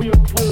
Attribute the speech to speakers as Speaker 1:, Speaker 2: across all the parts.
Speaker 1: We are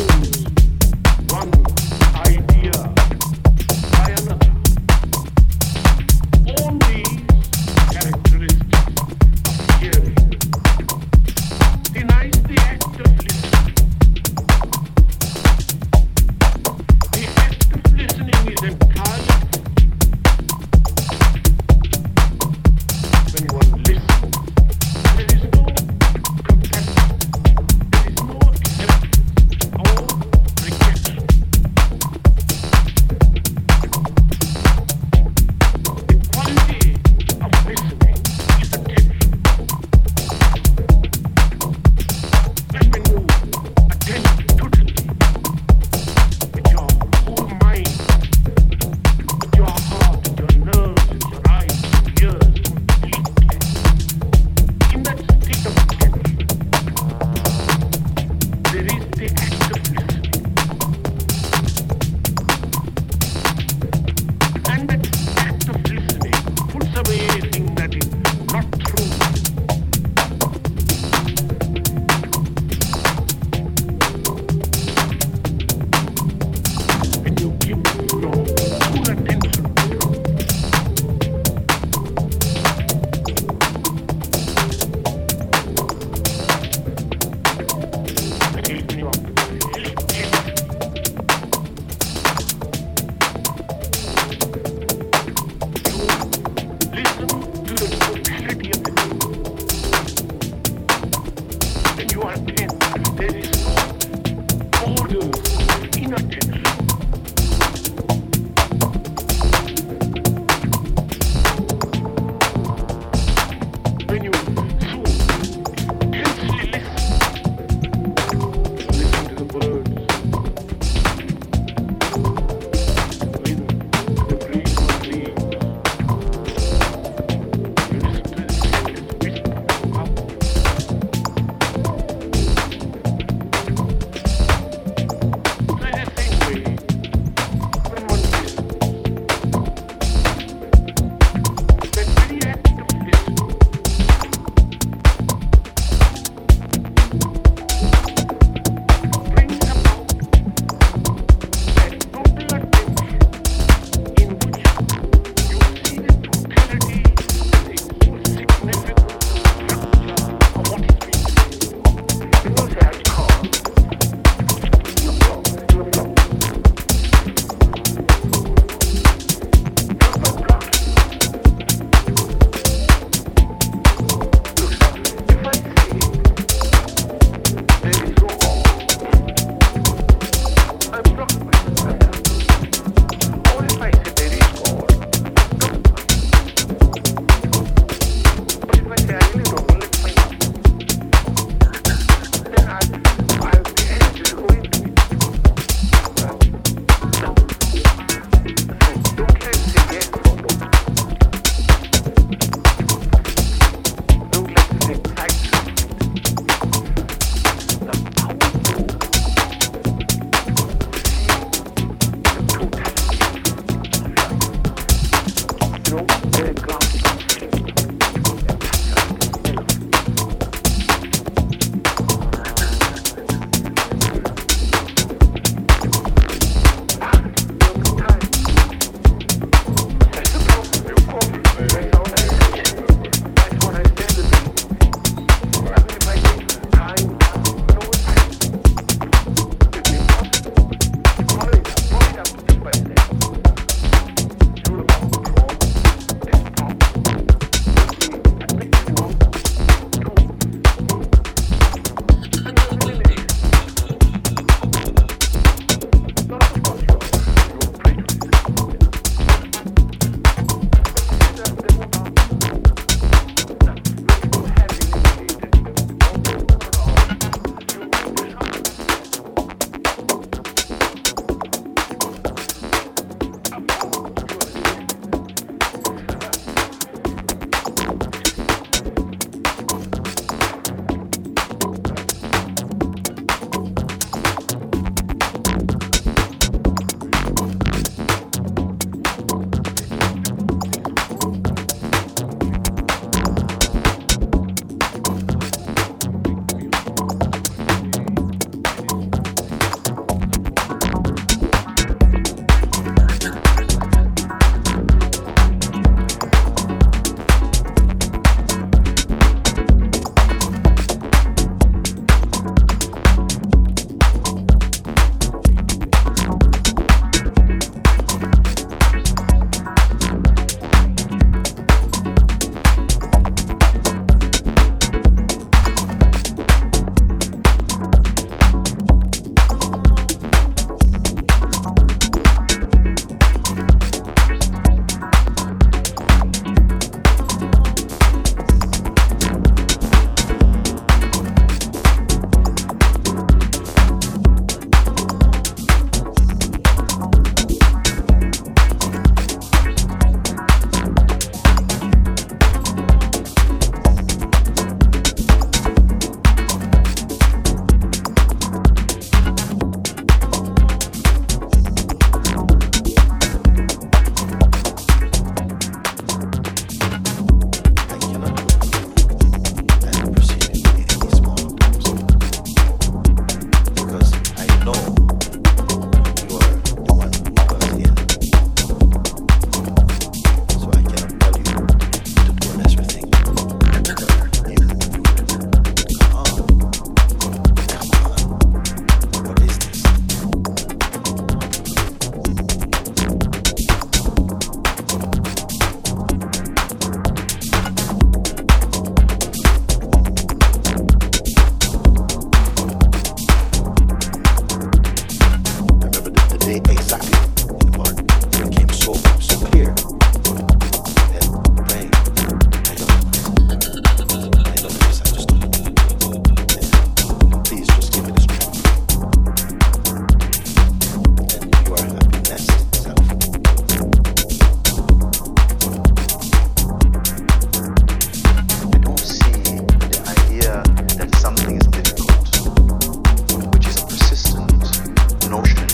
Speaker 1: to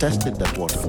Speaker 1: tested that water.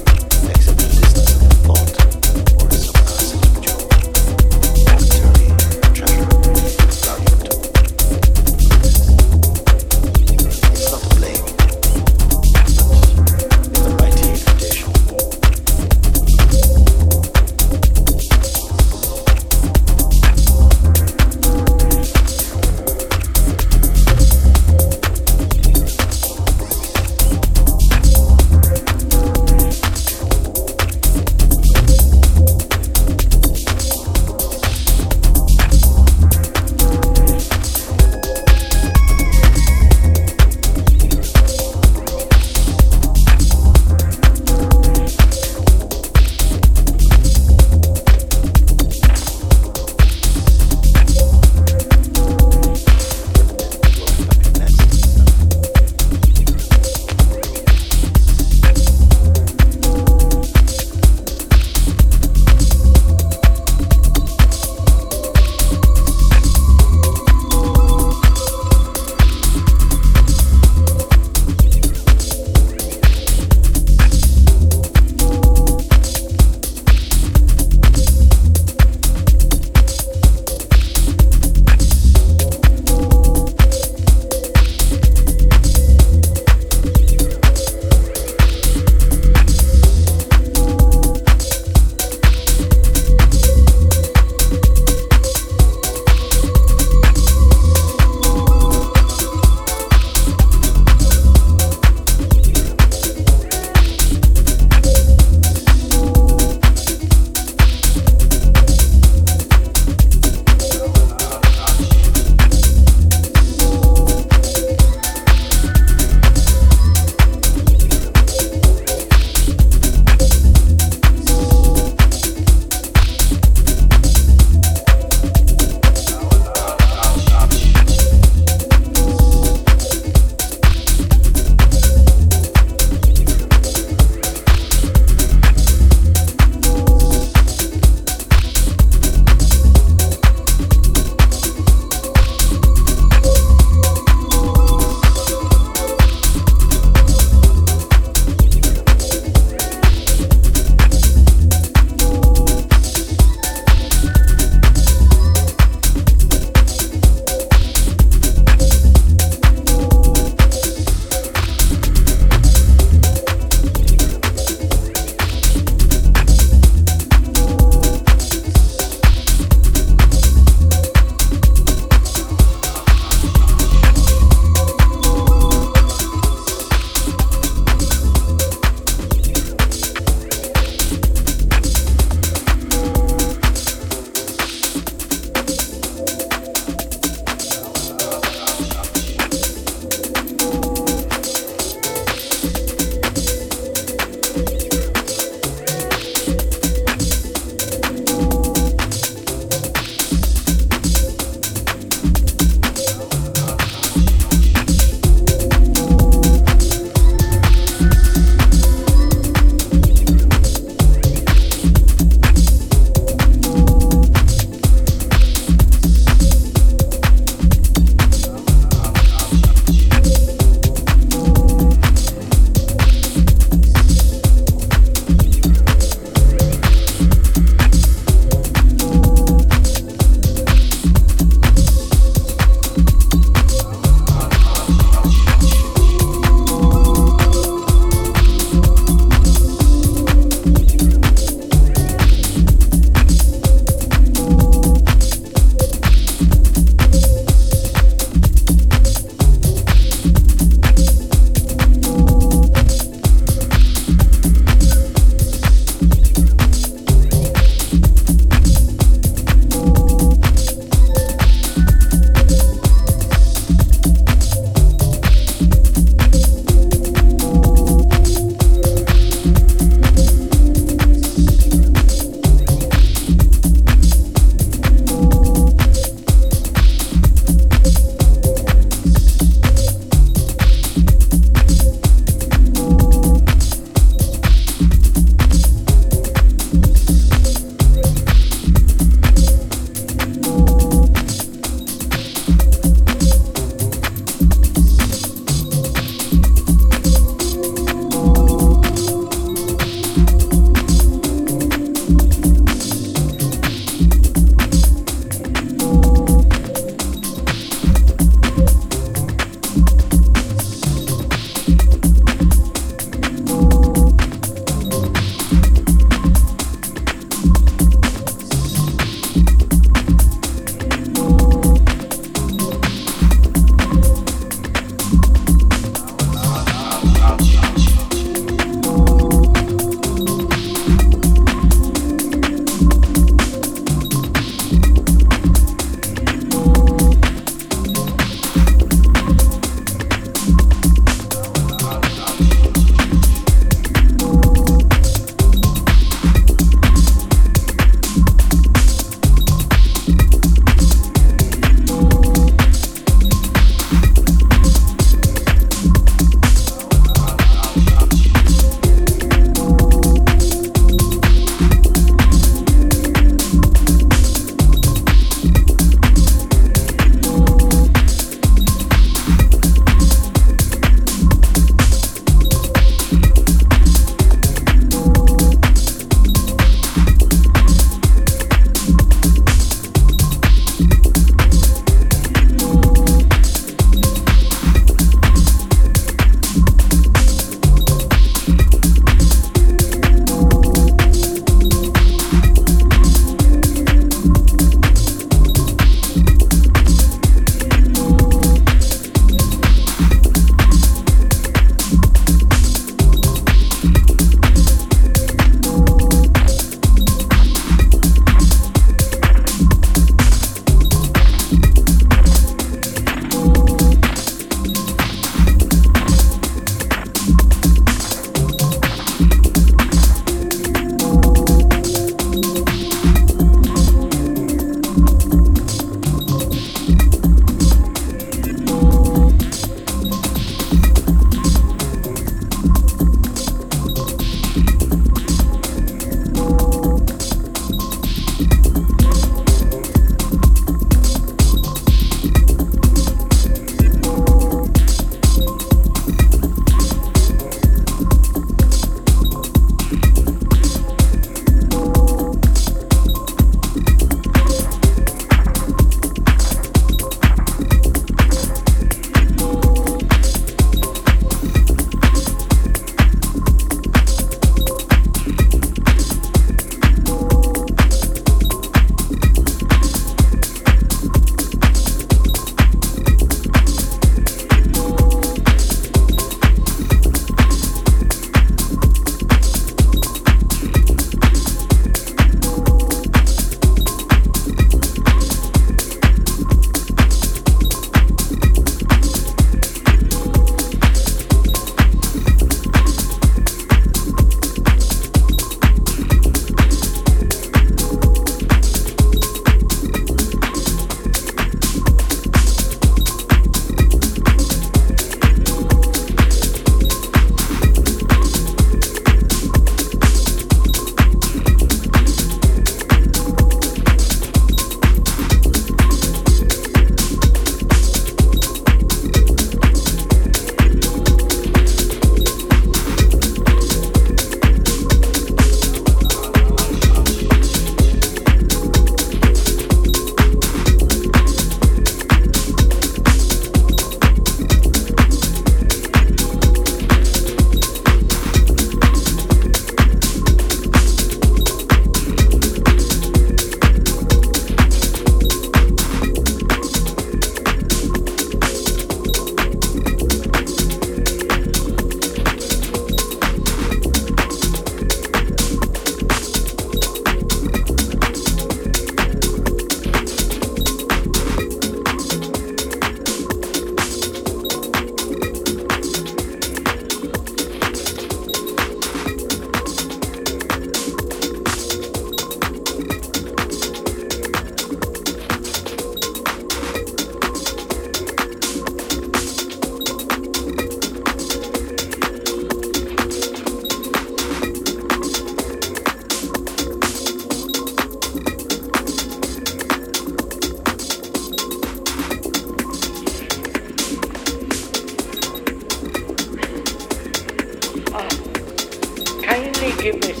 Speaker 1: kindly give us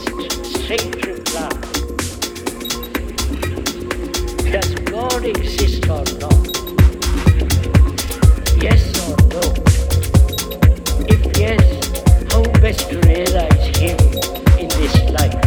Speaker 1: straight reply. Does God exist or not? Yes or no? If yes, how best to
Speaker 2: realize Him in
Speaker 3: this life?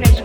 Speaker 3: por.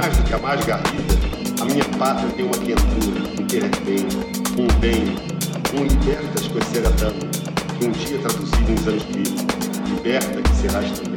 Speaker 3: mágica, é mais garrida, a minha pátria tem uma quentura, um querer um bem, um libertas conhecerá tanto, que um dia traduzido em sânscrito, liberta que serás também.